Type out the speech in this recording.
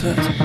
foot.